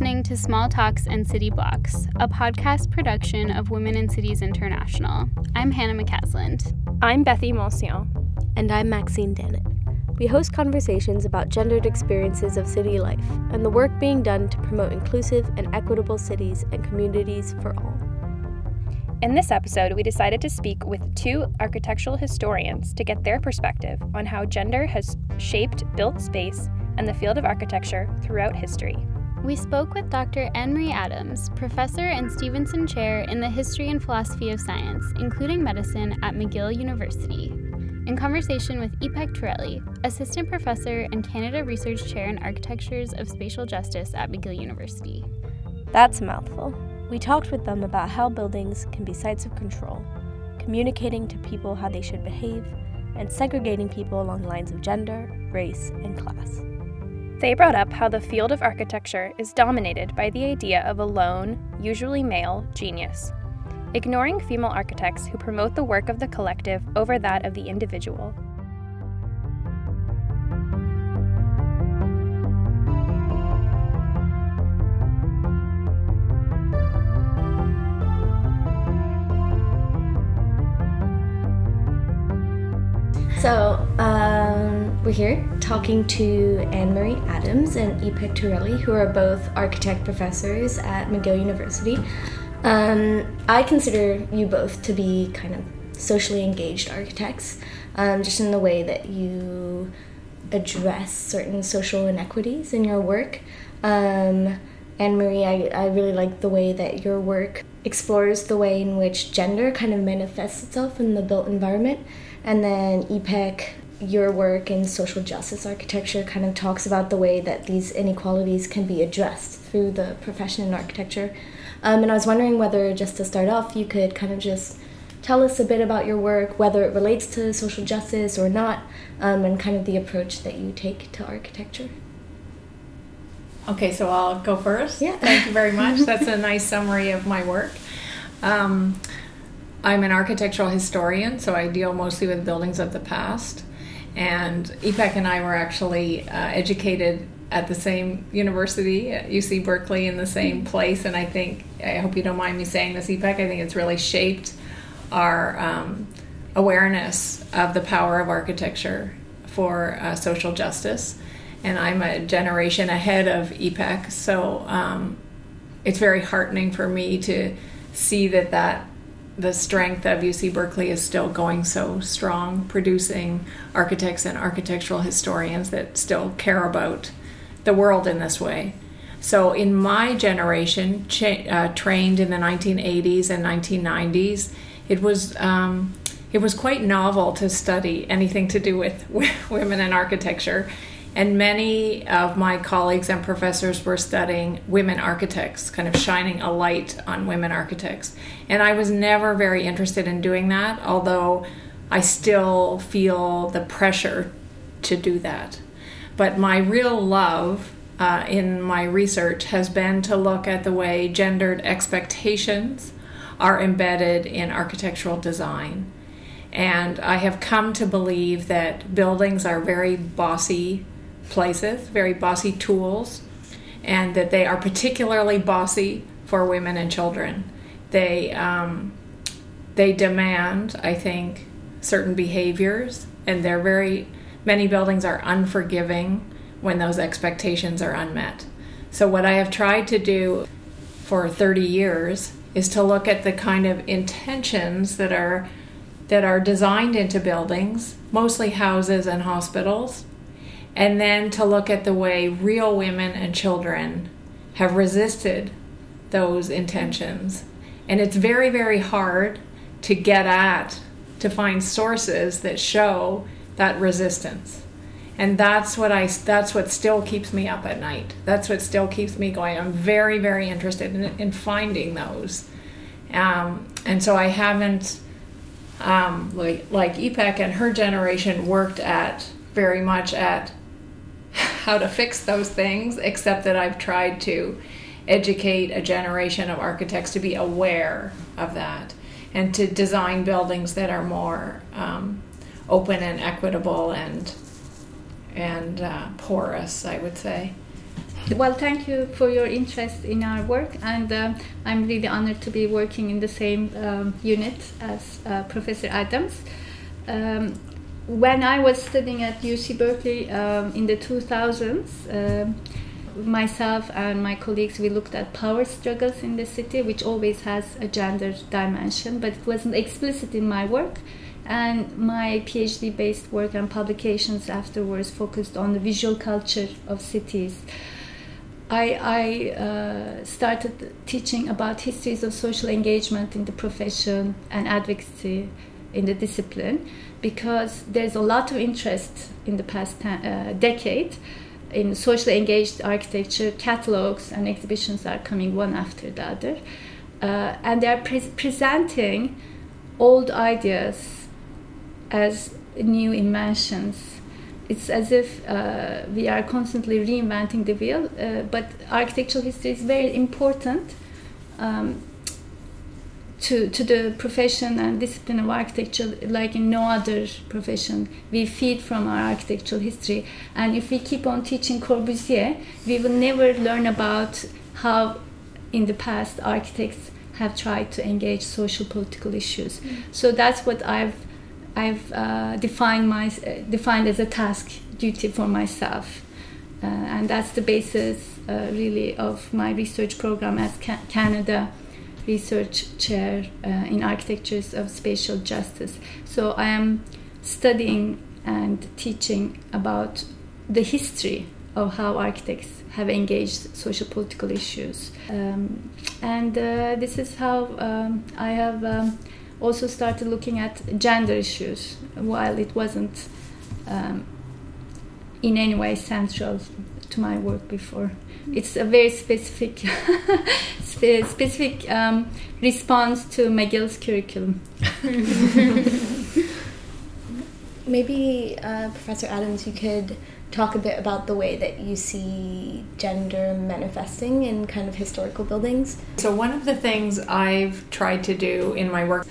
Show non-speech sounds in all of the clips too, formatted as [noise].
listening to Small Talks and City Blocks, a podcast production of Women in Cities International. I'm Hannah McCasland. I'm Bethy Monsian. And I'm Maxine Dennett. We host conversations about gendered experiences of city life and the work being done to promote inclusive and equitable cities and communities for all. In this episode, we decided to speak with two architectural historians to get their perspective on how gender has shaped built space and the field of architecture throughout history. We spoke with Dr. Annmarie Adams, professor and Stevenson Chair in the History and Philosophy of Science, including medicine at McGill University. In conversation with Ipek Tureli, assistant professor and Canada Research Chair in Architectures of Spatial Justice at McGill University. That's a mouthful. We talked with them about how buildings can be sites of control, communicating to people how they should behave, and segregating people along lines of gender, race, and class. They brought up how the field of architecture is dominated by the idea of a lone, usually male, genius, ignoring female architects who promote the work of the collective over that of the individual. So, um, we're here talking to Annmarie Adams and Ipek Tureli, who are both architect professors at McGill University. Um, I consider you both to be kind of socially engaged architects, um, just in the way that you address certain social inequities in your work. Um, Annmarie, I, I really like the way that your work explores the way in which gender kind of manifests itself in the built environment and then Ipek, your work in social justice architecture kind of talks about the way that these inequalities can be addressed through the profession in architecture. Um, and I was wondering whether, just to start off, you could kind of just tell us a bit about your work, whether it relates to social justice or not, um, and kind of the approach that you take to architecture. Okay, so I'll go first. Yeah. Thank you very much. [laughs] That's a nice summary of my work. Um, I'm an architectural historian, so I deal mostly with buildings of the past. And Ipek and I were actually uh, educated at the same university, at UC Berkeley, in the same place. And I think, I hope you don't mind me saying this, Ipek, I think it's really shaped our um, awareness of the power of architecture for uh, social justice. And I'm a generation ahead of Ipek, so um, it's very heartening for me to see that that the strength of UC Berkeley is still going so strong, producing architects and architectural historians that still care about the world in this way. So, in my generation, cha- uh, trained in the 1980s and 1990s, it was um, it was quite novel to study anything to do with [laughs] women in architecture and many of my colleagues and professors were studying women architects, kind of shining a light on women architects. And I was never very interested in doing that, although I still feel the pressure to do that. But my real love uh, in my research has been to look at the way gendered expectations are embedded in architectural design. And I have come to believe that buildings are very bossy places, very bossy tools, and that they are particularly bossy for women and children. They um, they demand, I think, certain behaviors, and they're very many buildings are unforgiving when those expectations are unmet. So what I have tried to do for 30 years is to look at the kind of intentions that are that are designed into buildings, mostly houses and hospitals, and then to look at the way real women and children have resisted those intentions. And it's very, very hard to get at, to find sources that show that resistance. And that's what I that's what still keeps me up at night. That's what still keeps me going. I'm very, very interested in, in finding those. Um, and so I haven't um, like like and her generation worked at very much at [laughs] how to fix those things, except that I've tried to educate a generation of architects to be aware of that and to design buildings that are more um, open and equitable and and uh, porous, I would say. Well, thank you for your interest in our work, and uh, I'm really honored to be working in the same um, unit as uh, Professor Adams. Um, when I was studying at UC Berkeley um, in the 2000s, uh, myself and my colleagues we looked at power struggles in the city, which always has a gender dimension, but it wasn't explicit in my work. And my PhD based work and publications afterwards focused on the visual culture of cities. I, I uh, started teaching about histories of social engagement in the profession and advocacy in the discipline because there's a lot of interest in the past uh, decade in socially engaged architecture. Catalogs and exhibitions are coming one after the other, uh, and they are pre- presenting old ideas as new inventions it's as if uh, we are constantly reinventing the wheel. Uh, but architectural history is very important um, to to the profession and discipline of architecture. Like in no other profession, we feed from our architectural history. And if we keep on teaching Corbusier, we will never learn about how, in the past, architects have tried to engage social political issues. Mm. So that's what I've I've uh, defined my uh, defined as a task duty for myself, uh, and that's the basis uh, really of my research program as Ca- Canada research chair uh, in architectures of spatial justice. So I am studying and teaching about the history of how architects have engaged social political issues, um, and uh, this is how um, I have. Um, also started looking at gender issues while it wasn't um, in any way central to my work before. It's a very specific, [laughs] specific um, response to McGill's curriculum. [laughs] Maybe, uh, Professor Adams, you could talk a bit about the way that you see gender manifesting in kind of historical buildings. So, one of the things I've tried to do in my work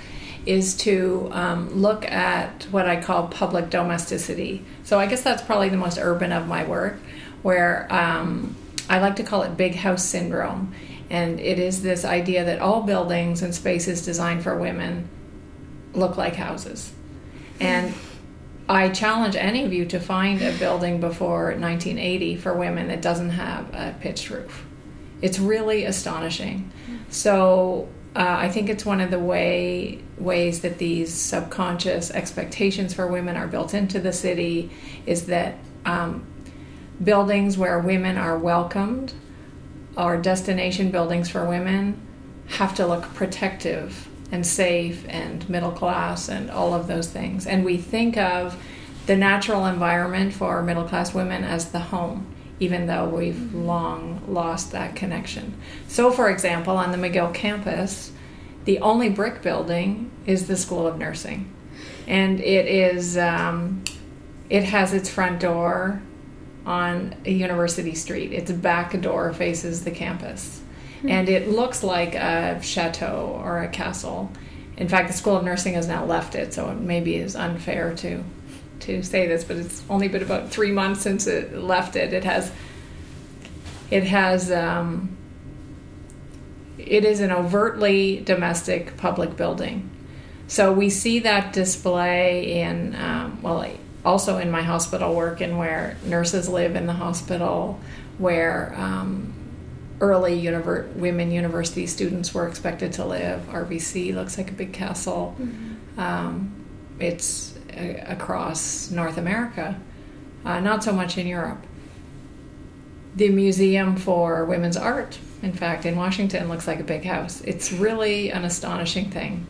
is to um, look at what I call public domesticity. So I guess that's probably the most urban of my work, where um, I like to call it big house syndrome. And it is this idea that all buildings and spaces designed for women look like houses. And I challenge any of you to find a building before 1980 for women that doesn't have a pitched roof. It's really astonishing. So uh, I think it's one of the way ways that these subconscious expectations for women are built into the city is that um, buildings where women are welcomed or destination buildings for women have to look protective and safe and middle class and all of those things. And we think of the natural environment for middle class women as the home even though we've long lost that connection. So, for example, on the McGill campus, the only brick building is the School of Nursing, and it is um, it has its front door on a University Street. Its back door faces the campus, mm-hmm. and it looks like a chateau or a castle. In fact, the School of Nursing has now left it, so it maybe is unfair to to say this, but it's only been about three months since it left it. It has it has um, it is an overtly domestic public building. So we see that display in um, well also in my hospital work and where nurses live in the hospital, where um, early univer- women university students were expected to live. RVC looks like a big castle. Mm-hmm. Um, it's across North America, uh, not so much in Europe. The Museum for Women's Art, in fact, in Washington, looks like a big house. It's really an astonishing thing.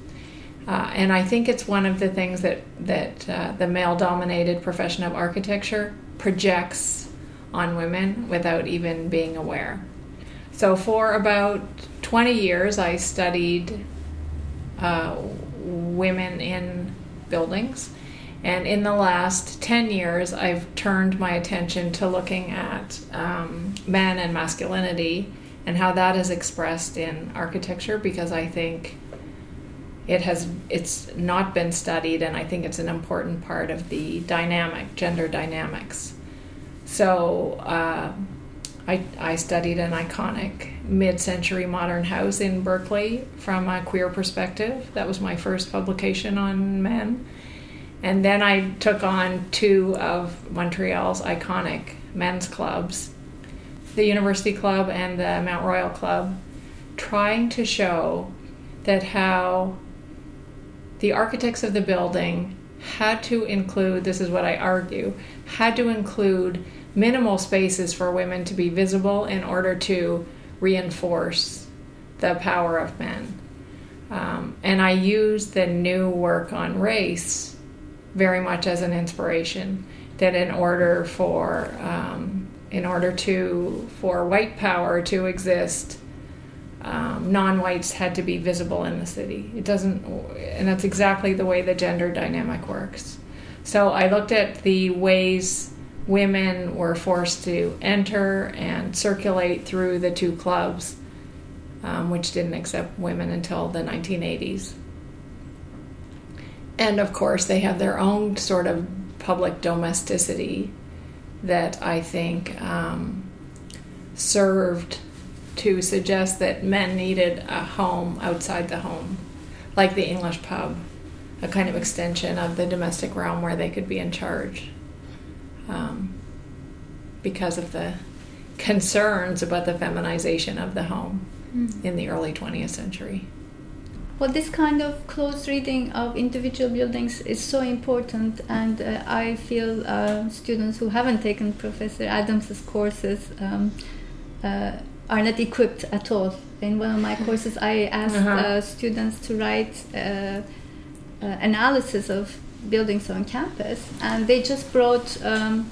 Uh, and I think it's one of the things that, that uh, the male dominated profession of architecture projects on women without even being aware. So, for about 20 years, I studied uh, women in buildings and in the last 10 years, I've turned my attention to looking at um, men and masculinity and how that is expressed in architecture because I think it has it's not been studied and I think it's an important part of the dynamic, gender dynamics. So uh, I, I studied an iconic mid century modern house in Berkeley from a queer perspective. That was my first publication on men. And then I took on two of Montreal's iconic men's clubs the University Club and the Mount Royal Club, trying to show that how the architects of the building had to include this is what I argue had to include minimal spaces for women to be visible in order to reinforce the power of men. Um, and I use the new work on race very much as an inspiration that in order for um, in order to for white power to exist um, non-whites had to be visible in the city. It doesn't and that's exactly the way the gender dynamic works. So i looked at the ways women were forced to enter and circulate through the two clubs um, which didn't accept women until the 1980s and of course, they have their own sort of public domesticity that I think um, served to suggest that men needed a home outside the home, like the English pub, a kind of extension of the domestic realm where they could be in charge. Um, because of the concerns about the feminization of the home mm. in the early 20th century. Well, this kind of close reading of individual buildings is so important, and uh, I feel uh, students who haven't taken Professor Adams's courses um, uh, are not equipped at all. In one of my courses, I asked uh-huh. Uh, students to write uh, uh, analysis of buildings on campus, and they just brought. Um,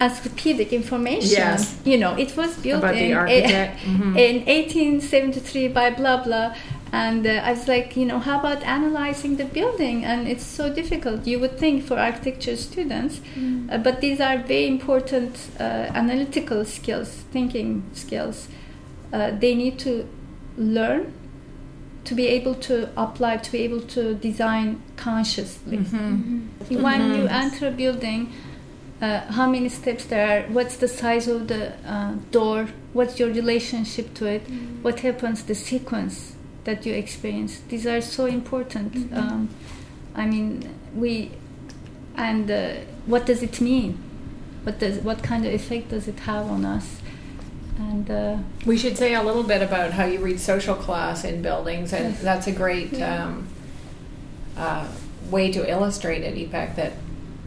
encyclopedic information. Yes. You know, it was built in, [laughs] mm-hmm. in 1873 by blah blah, and uh, I was like, you know, how about analyzing the building? And it's so difficult. You would think for architecture students, mm. uh, but these are very important uh, analytical skills, thinking skills. Uh, they need to learn to be able to apply, to be able to design consciously. Mm-hmm. Mm-hmm. When mm-hmm. you enter a building, uh, how many steps there are, what's the size of the uh, door, what's your relationship to it, mm. what happens, the sequence that you experience. These are so important. Mm-hmm. Um, I mean, we and uh, what does it mean? What does what kind of effect does it have on us? And uh, we should say a little bit about how you read social class in buildings, and yes. that's a great yeah. um, uh, way to illustrate it, Ipek. That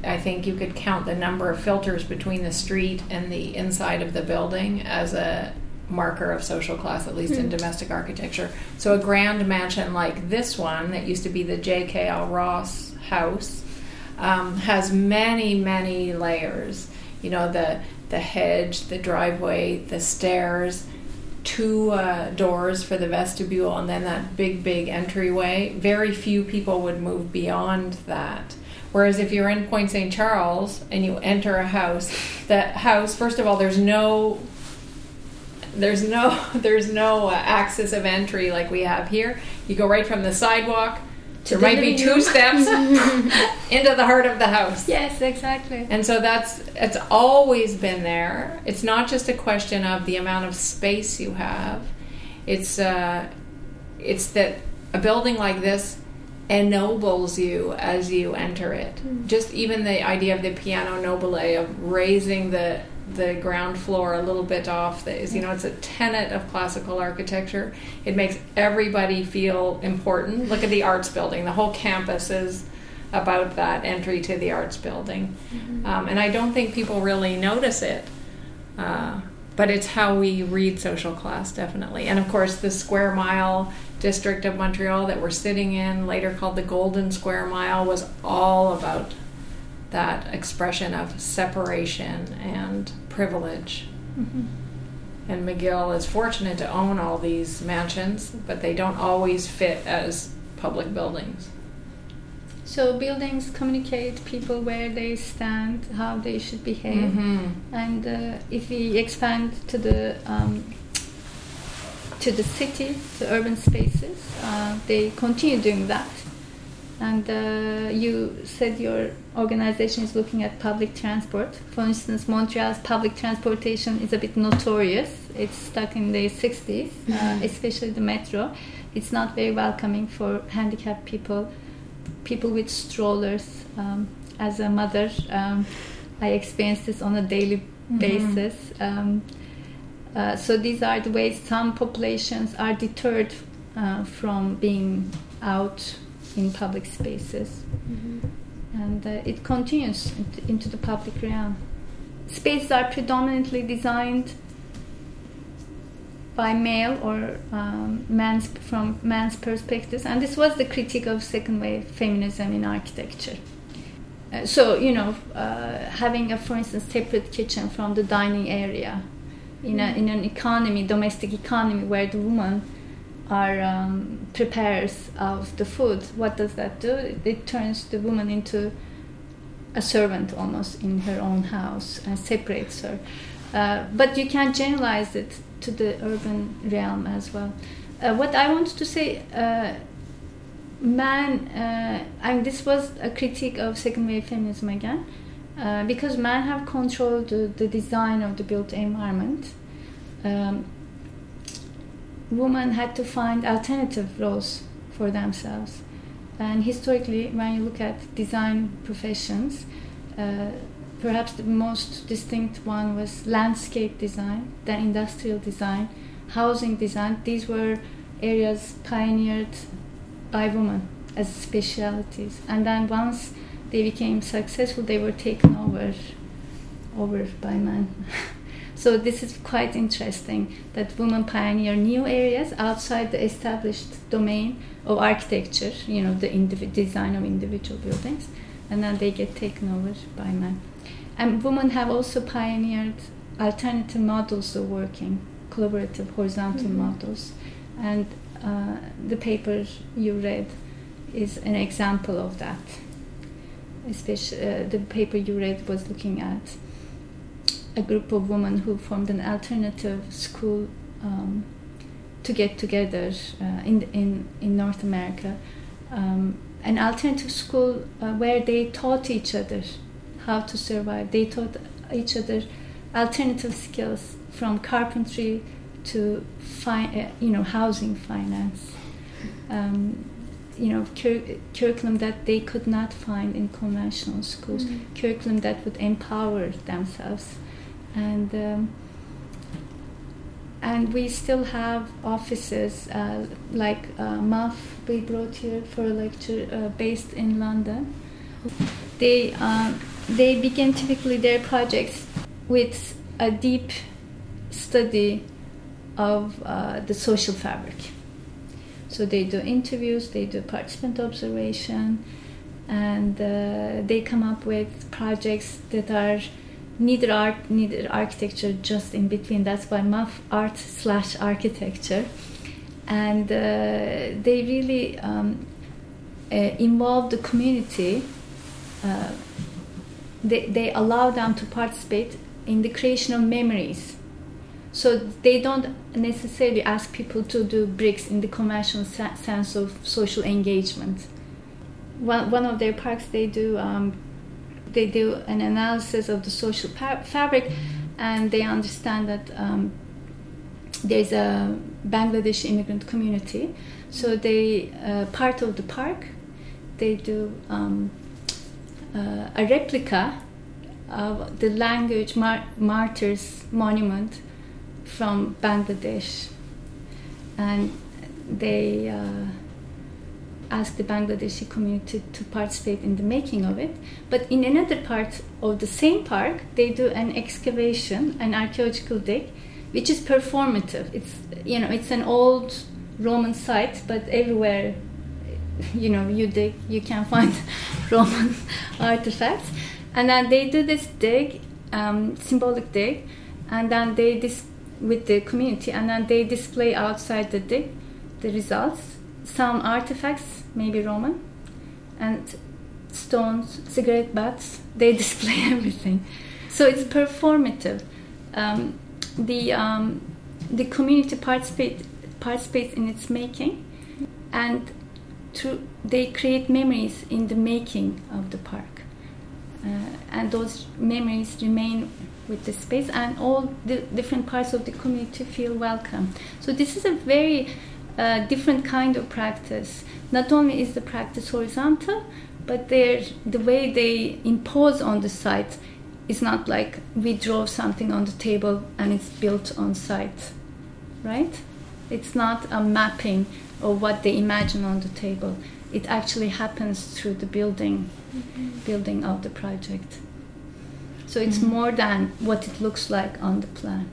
I think you could count the number of filters between the street and the inside of the building as a marker of social class, at least mm-hmm. in hmm. domestic architecture. So a grand mansion like this one, that used to be the J.K.L. Ross house, um, has many, many layers. You know, the the hedge, the driveway, the stairs, two uh, doors for the vestibule, and then that big, big entryway. Very few people would move beyond that. Whereas if you're in Point St. Charles and you enter a house, that house, first of all, there's no there's no [laughs] there's no uh, axis of entry like we have here. You go right from the sidewalk. there might be two steps [laughs] into the heart of the house. Yes, exactly. And so that's it's always been there. It's not just a question of the amount of space you have. It's uh, it's that a building like this ennobles you as you enter it. Mm. Just even the idea of the piano nobile of raising the the ground floor a little bit off that is you know it's a tenet of classical architecture it makes everybody feel important look at the arts building the whole campus is about that entry to the arts building mm-hmm. um, and i don't think people really notice it uh, but it's how we read social class definitely and of course the square mile district of montreal that we're sitting in later called the golden square mile was all about that expression of separation and privilege. Mm-hmm. And McGill is fortunate to own all these mansions, but they don't always fit as public buildings. So buildings communicate people where they stand, how they should behave, mm-hmm. and uh, if we expand to the um, to the city, the urban spaces, uh, they continue doing that. And uh, you said your organization is looking at public transport. For instance, Montreal's public transportation is a bit notorious. It's stuck in the 60s, uh, especially the metro. It's not very welcoming for handicapped people, people with strollers. Um, as a mother, um, I experience this on a daily Mm-hmm. basis. Um, uh, so these are the ways some populations are deterred uh, from being out in public spaces, and uh, it continues into, into the public realm. Spaces are predominantly designed by male or um, man's from man's perspectives, and this was the critique of second wave feminism in architecture. Uh, so you know, uh, having a, for instance, separate kitchen from the dining area, in a, in an economy, domestic economy, where the woman are um, preparers of the food. What does that do? It, it turns the woman into a servant almost in her own house and separates her. Uh, but you can't generalize it to the urban realm as well. Uh, what I want to say, uh, man, uh, and this was a critique of second wave feminism again, uh, because men have controlled the, the design of the built environment. Um, women had to find alternative roles for themselves. And historically, when you look at design professions, uh, perhaps the most distinct one was landscape design, then industrial design, housing design. These were areas pioneered by women as specialities. And then once they became successful, they were taken over over by men. [laughs] so this is quite interesting that women pioneer new areas outside the established domain of architecture, you know, the indiv- design of individual buildings, and then they get taken over by men. And women have also pioneered alternative models of working, collaborative horizontal Mhm. models. And uh, the paper you read is an example of that. Especially, uh, the paper you read was looking at a group of women who formed an alternative school um, to get together uh, in, in, in North America. Um, an alternative school uh, where they taught each other how to survive. They taught each other alternative skills from carpentry to fi- uh, you know housing finance. Um, you know cur- curriculum that they could not find in conventional schools. Curriculum that would empower themselves, and um, and we still have offices uh, like uh, muf we brought here for a lecture uh, based in London. They um, they begin typically their projects with a deep study of uh, the social fabric. So they do interviews, they do participant observation, and uh, they come up with projects that are neither art, neither architecture, just in between. That's why muf art slash architecture, and uh, they really um, uh, involve the community. Uh, they, they allow them to participate in the creation of memories. So they don't necessarily ask people to do bricks in the conventional se- sense of social engagement. One, one of their parks, they do um, they do an analysis of the social fabric, and they understand that um, there's a Bangladeshi immigrant community. So they uh, part of the park, they do um, uh, a replica of the language mar- martyrs monument from Bangladesh, and they uh, ask the Bangladeshi community to participate in the making of it. But in another part of the same park, they do an excavation, an archaeological dig, which is performative. It's you know it's an old Roman site, but everywhere you know you dig, you can find [laughs] Roman [laughs] artifacts. And then they do this dig, um, symbolic dig, and then they dis- with the community, and then they display outside the dig the results. Some artifacts, maybe Roman, and stones, cigarette butts. [laughs] They display [laughs] everything, so it's performative. Um, the um, the community participate participates in its making, and through, they create memories in the making of the park. Uh, and those memories remain with the space and all the different parts of the community feel welcome. So this is a very uh, different kind of practice. Not only is the practice horizontal, but the way they impose on the site is not like we draw something on the table and it's built on site, right? It's not a mapping of what they imagine on the table. It actually happens through the building, mm-hmm. building of the project. So it's mm-hmm. more than what it looks like on the plan,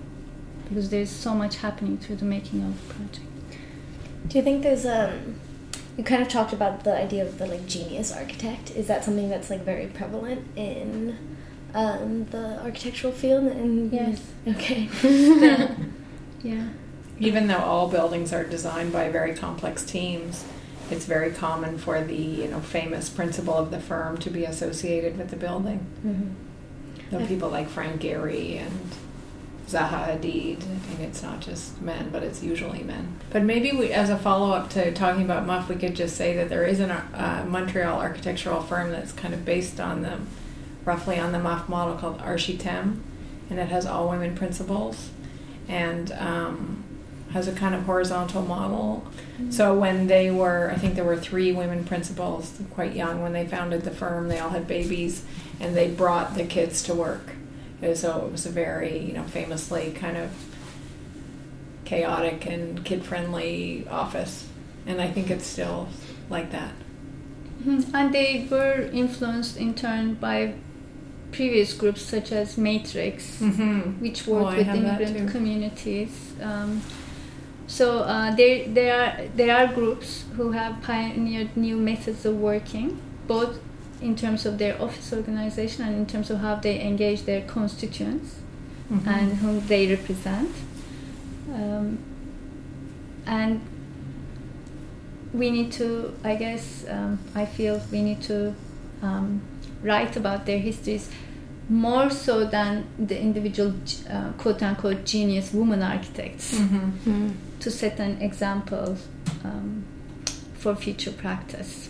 because there's so much happening through the making of the project. Do you think there's um you kind of talked about the idea of the like genius architect. Is that something that's like very prevalent in um, the architectural field? And yes. Okay. [laughs] [laughs] yeah. Even though all buildings are designed by very complex teams, it's very common for the you know famous principal of the firm to be associated with the building. Mm-hmm. People like Frank Gehry and Zaha Hadid. I think it's not just men, but it's usually men. But maybe we, as a follow up to talking about muf, we could just say that there is a uh, Montreal architectural firm that's kind of based on them, roughly on the muf model called Architem, and it has all women principals and um, has a kind of horizontal model. Mm-hmm. So when they were, I think there were three women principals, quite young, when they founded the firm, they all had babies, and they brought the kids to work so it was a very, you know, famously kind of chaotic and kid friendly office. And I think it's still like that. Mm-hmm. And they were influenced in turn by previous groups such as Matrix, mm-hmm. which worked oh, with immigrant communities. Um, so uh, there, there are there are groups who have pioneered new methods of working, both in terms of their office organization and in terms of how they engage their constituents mm-hmm. and whom they represent. Um, and we need to, I guess, um, I feel we need to um, write about their histories more so than the individual uh, quote unquote genius woman architects mm-hmm. Mm-hmm. To set an example um, for future practice.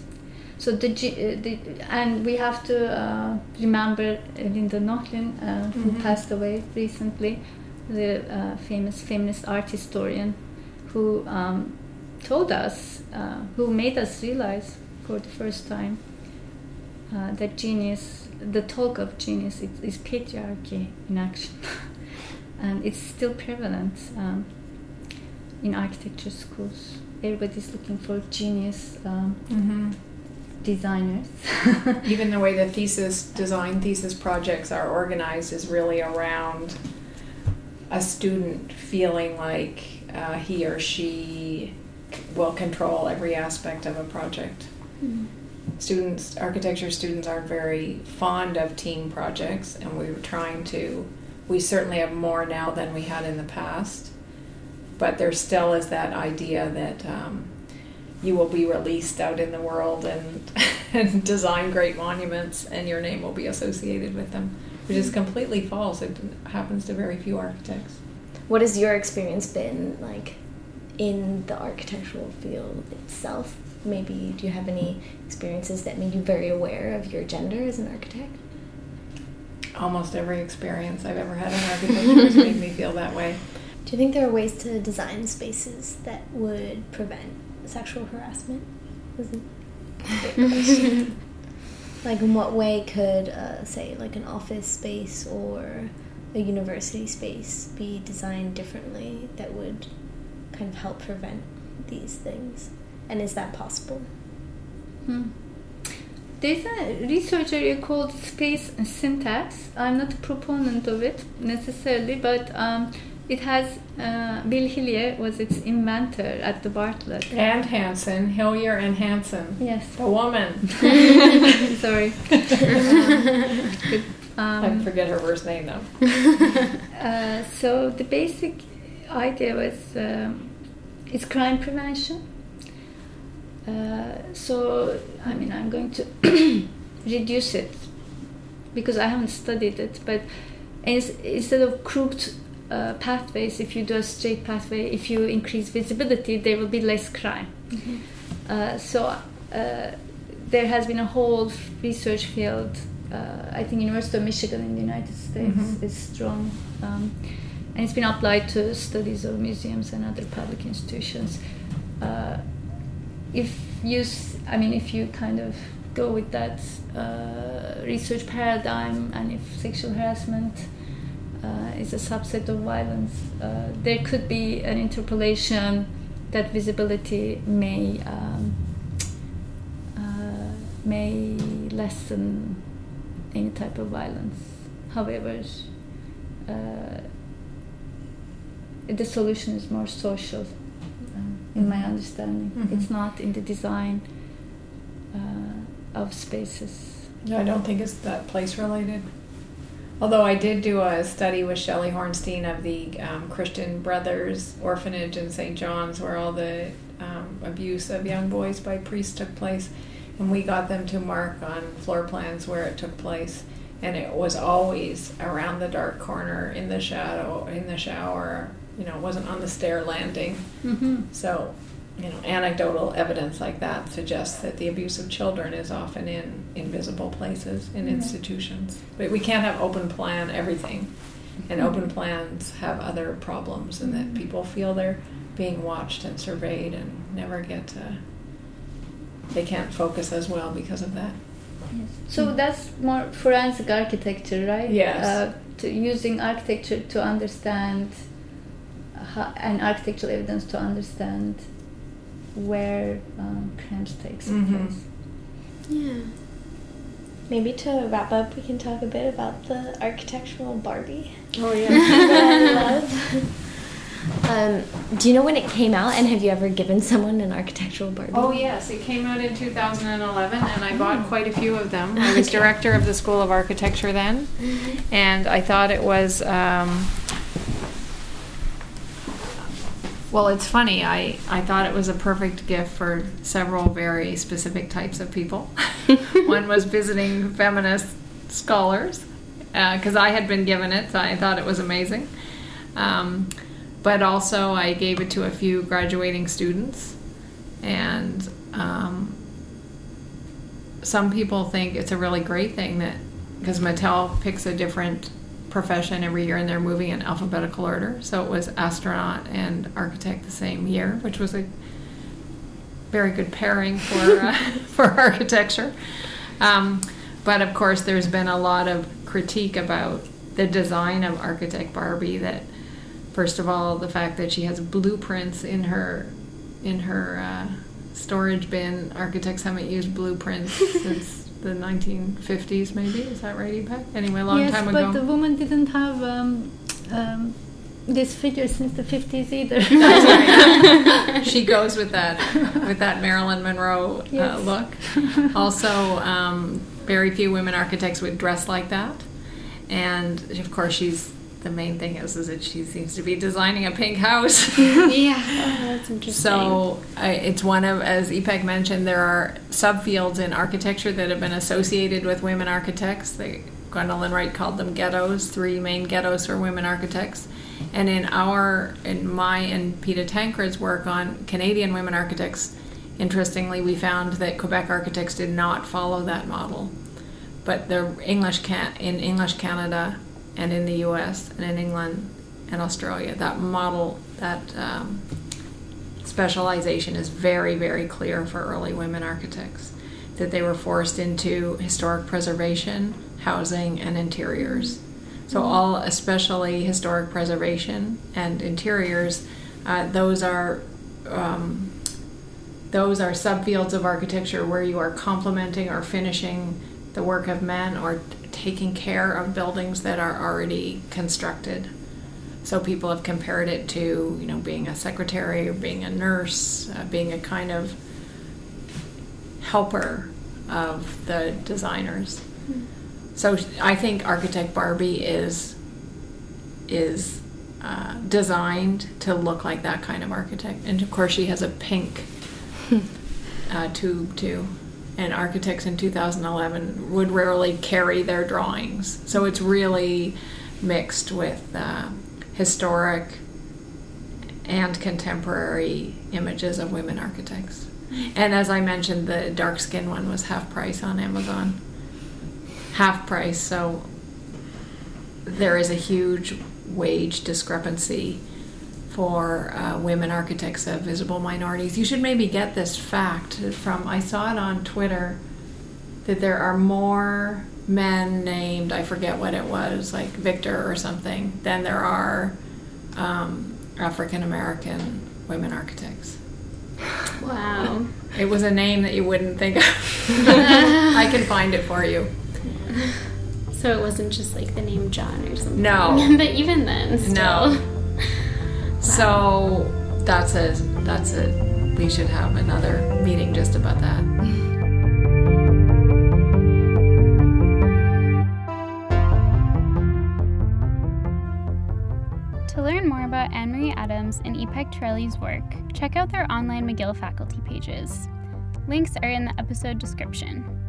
So the, uh, the and we have to uh, remember Linda Nochlin, uh, mm-hmm. who passed away recently, the uh, famous feminist art historian, who um, told us, uh, who made us realize for the first time uh, that genius, the talk of genius, is, is patriarchy in action, [laughs] and it's still prevalent um, in architecture schools. Everybody's looking for genius. Um, mm-hmm designers. [laughs] [laughs] Even the way the thesis design thesis projects are organized is really around a student feeling like uh, he or she will control every aspect of a project. Mm. Students, architecture students, aren't very fond of team projects, and we were trying to. We certainly have more now than we had in the past, but there still is that idea that um, you will be released out in the world and, [laughs] and design great monuments and your name will be associated with them, which is completely false. It happens to very few architects. What has your experience been like in the architectural field itself? Maybe do you have any experiences that made you very aware of your gender as an architect? Almost every experience I've ever had in architecture has made me feel that way. [laughs] Do you think there are ways to design spaces that would prevent sexual harassment? [laughs] like, in what way could, uh, say, like an office space or a university space be designed differently that would kind of help prevent these things? And is that possible? Hmm. There's a research area called space syntax. I'm not a proponent of it necessarily, but um, it has uh, Bill Hillier was its inventor at the Bartlett. And Hanson, Hillier and Hanson. Yes. A woman. [laughs] Sorry. [laughs] um, I forget her first name though. [laughs] uh, so the basic idea was um, it's crime prevention. Uh, so I mean I'm going to [coughs] reduce it because I haven't studied it, but instead of crooked uh, pathways, if you do a straight pathway, if you increase visibility, there will be less crime. Mm-hmm. Uh, so uh, there has been a whole research field. Uh, I think University of Michigan in the United States Mhm. is strong, um, and it's been applied to studies of museums and other public institutions. Uh, if you, I mean, if you kind of go with that uh, research paradigm, and if sexual harassment is a subset of violence, uh, there could be an interpolation that visibility may um, uh, may lessen any type of violence. However, uh, the solution is more social, uh, in my understanding. Mhm. It's not in the design uh, of spaces. No, I don't think it's that place related. Although I did do a study with Shelley Hornstein of the um, Christian Brothers Orphanage in St. John's, where all the um, abuse of young boys by priests took place, and we got them to mark on floor plans where it took place, and it was always around the dark corner in the shadow in the shower. You know, it wasn't on the stair landing. Mm-hmm. So, you know, anecdotal evidence like that suggests that the abuse of children is often in invisible places, in Mhm. institutions. But we can't have open plan everything. And open plans have other problems, and that people feel they're being watched and surveyed and never get to, they can't focus as well because of that. Yes. So that's more forensic architecture, right? Yes. Uh, to using architecture to understand how, and architectural evidence to understand where um, crimes takes Mhm. place. Yeah. Maybe to wrap up, we can talk a bit about the architectural Barbie Oh, [laughs] that I love. [laughs] Um, do you know when it came out, and have you ever given someone an architectural Barbie? Oh yes, it came out in 2011, and I bought quite a few of them. [laughs] I was director of the School of Architecture then, and I thought it was. Um, well, it's funny. I, I thought it was a perfect gift for several very specific types of people. [laughs] One was visiting feminist scholars, because I had been given it, so I thought it was amazing. Um, but also, I gave it to a few graduating students, and um, some people think it's a really great thing that because Mattel picks a different profession every year and they're moving in alphabetical order. So it was astronaut and architect the same year, which was a very good pairing for uh, [laughs] [laughs] for architecture. Um, but of course, there's been a lot of critique about the design of Architect Barbie. That first of all, the fact that she has blueprints in her in her uh, storage bin. Architects haven't used blueprints [laughs] since the 1950s, maybe. Is that right, Ipek? Anyway, a long yes, time ago. Yes, but the woman didn't have um, um, this figure since the 50s either. [laughs] [laughs] she goes with that with that Marilyn Monroe uh, look. [laughs] Also, um, very few women architects would dress like that, and of course, she's the main thing is is that she seems to be designing a pink house. [laughs] [laughs] yeah. Oh, that's interesting. So I it's one of, as Ipek mentioned, there are subfields in architecture that have been associated with women architects. They, Gwendolyn Wright called them ghettos, three main ghettos for women architects. And in our, in my and Peta Tancred's work on Canadian women architects, interestingly, we found that Quebec architects did not follow that model. But the English can, in English Canada and in the U.S. and in England and Australia, that model, that um, specialization is very, very clear for early women architects. That they were forced into historic preservation, housing, and interiors. So, all, especially historic preservation and interiors, uh, those are um, those are subfields of architecture where you are complementing or finishing the work of men or taking care of buildings that are already constructed. So people have compared it to, you know, being a secretary or being a nurse, uh, being a kind of helper of the designers. So I think Architect Barbie is is uh, designed to look like that kind of architect, and of course she has a pink [laughs] uh, tube too. And architects in 2011 would rarely carry their drawings, so it's really mixed with uh, historic and contemporary images of women architects. And as I mentioned, the dark skin one was half price on Amazon. Half price, so there is a huge wage discrepancy for uh, women architects of visible minorities. You should maybe get this fact from, I saw it on Twitter, that there are more men named, I forget what it was, like Victor or something, than there are um, African American women architects. Wow. It was a name that you wouldn't think of. [laughs] I can find it for you. So it wasn't just like the name John or something. No. [laughs] but even then, still. No. So that's a that's a we should have another meeting just about that. To learn more about Annmarie Adams and Ipek Türeli's work, check out their online McGill faculty pages. Links are in the episode description.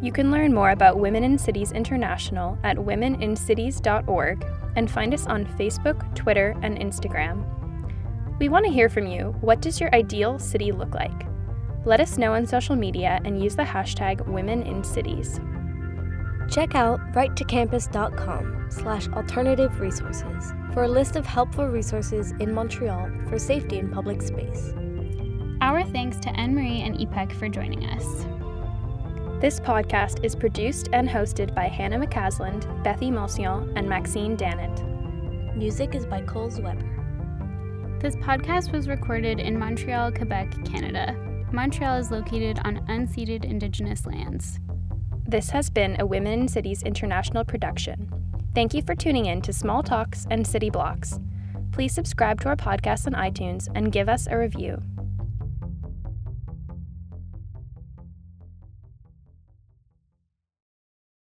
You can learn more about Women in Cities International at womenincities.org and find us on Facebook, Twitter, and Instagram. We want to hear from you. What does your ideal city look like? Let us know on social media and use the hashtag Women in Cities. Check out write2campus.com slash alternative resources for a list of helpful resources in Montreal for safety in public space. Our thanks to Annmarie and Ipek for joining us. This podcast is produced and hosted by Hannah McCasland, Bethy Motion, and Maxine Dannett. Music is by Coles Weber. This podcast was recorded in Montreal, Quebec, Canada. Montreal is located on unceded Indigenous lands. This has been a Women in Cities International production. Thank you for tuning in to Small Talks and City Blocks. Please subscribe to our podcast on iTunes and give us a review.